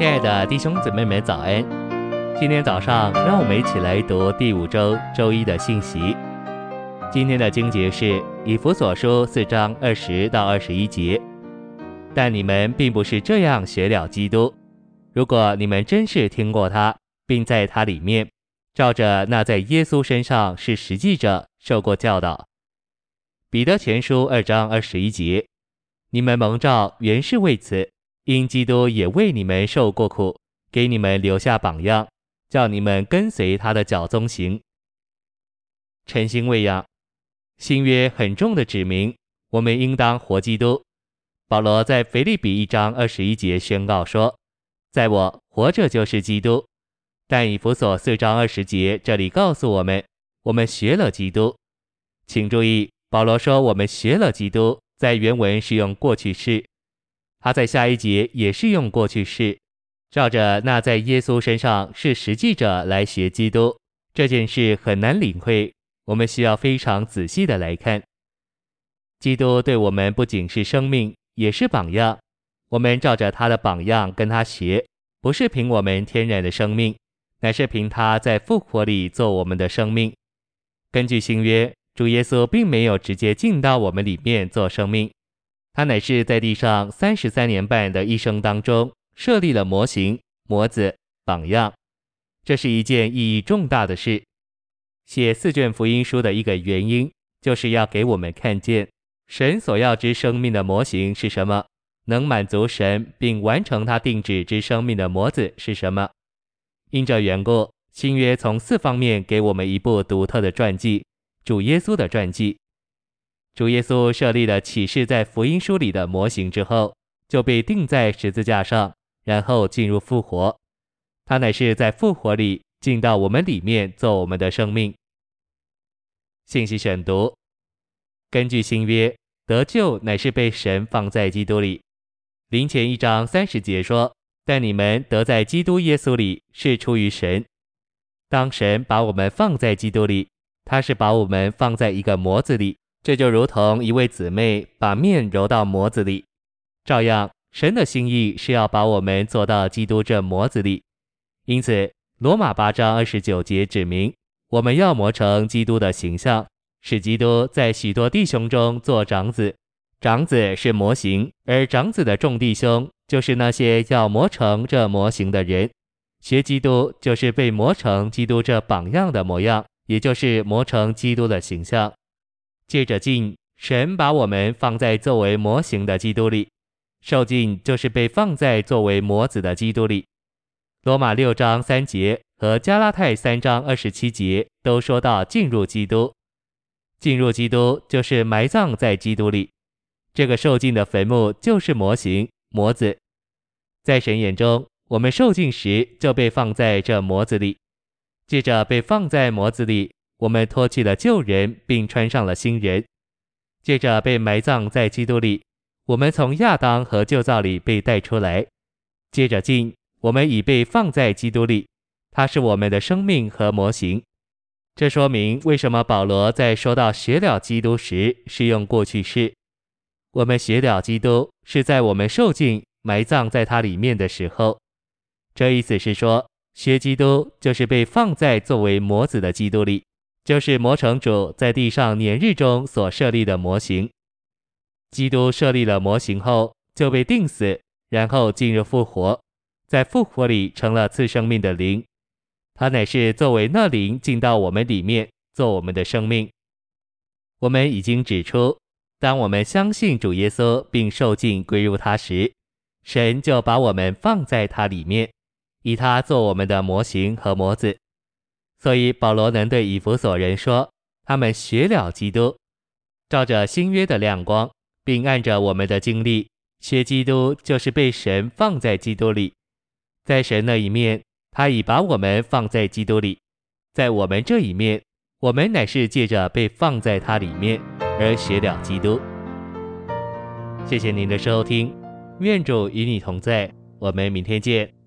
亲爱的弟兄姊妹们，早安！今天早上，让我们一起来读第五周周一的信息。今天的经节是以弗所书四章二十到二十一节。但你们并不是这样学了基督。如果你们真是听过他，并在他里面，照着那在耶稣身上是实际者受过教导。彼得前书二章二十一节，你们蒙召原是为此，因基督也为你们受过苦，给你们留下榜样，叫你们跟随他的脚踪行。晨星喂养，新约很重的指明，我们应当活基督。保罗在腓立比一章二十一节宣告说：“在我活着就是基督。”但以弗所四章二十节这里告诉我们，我们学了基督。请注意。保罗说：“我们学了基督，在原文是用过去式，他在下一节也是用过去式，照着那在耶稣身上是实际者来学基督。这件事很难领会，我们需要非常仔细的来看。基督对我们不仅是生命，也是榜样。我们照着他的榜样跟他学，不是凭我们天然的生命，乃是凭他在复活里做我们的生命。根据新约。”主耶稣并没有直接进到我们里面做生命，他乃是在地上三十三年半的一生当中设立了模型、模子、榜样，这是一件意义重大的事。写四卷福音书的一个原因，就是要给我们看见神所要之生命的模型是什么，能满足神并完成他定旨之生命的模子是什么。因这缘故，新约从四方面给我们一部独特的传记。主耶稣的传记，主耶稣设立了启示在福音书里的模型之后，就被钉在十字架上，然后进入复活。他乃是在复活里进到我们里面做我们的生命。信息选读：根据新约，得救乃是被神放在基督里。林前一章三十节说：“但你们得在基督耶稣里，是出于神。当神把我们放在基督里。”他是把我们放在一个模子里，这就如同一位姊妹把面揉到模子里，照样，神的心意是要把我们做到基督这模子里。因此，罗马八章二十九节指明，我们要磨成基督的形象，使基督在许多弟兄中做长子。长子是模型，而长子的众弟兄就是那些要磨成这模型的人。学基督就是被磨成基督这榜样的模样。也就是磨成基督的形象，借着浸，神把我们放在作为模型的基督里；受浸就是被放在作为模子的基督里。罗马六章三节和加拉太三章二十七节都说到进入基督，进入基督就是埋葬在基督里。这个受浸的坟墓就是模型模子，在神眼中，我们受浸时就被放在这模子里。接着被放在模子里，我们脱去了旧人，并穿上了新人。接着被埋葬在基督里，我们从亚当和旧造里被带出来。接着进，我们已被放在基督里，他是我们的生命和模型。这说明为什么保罗在说到学了基督时是用过去式。我们学了基督是在我们受尽埋葬在它里面的时候。这意思是说。学基督就是被放在作为模子的基督里，就是魔城主在地上年日中所设立的模型。基督设立了模型后，就被钉死，然后进入复活，在复活里成了赐生命的灵。他乃是作为那灵进到我们里面，做我们的生命。我们已经指出，当我们相信主耶稣并受浸归入他时，神就把我们放在他里面。以他做我们的模型和模子，所以保罗能对以弗所人说：他们学了基督，照着新约的亮光，并按着我们的经历学基督，就是被神放在基督里。在神那一面，他已把我们放在基督里；在我们这一面，我们乃是借着被放在他里面而学了基督。谢谢您的收听，愿主与你同在，我们明天见。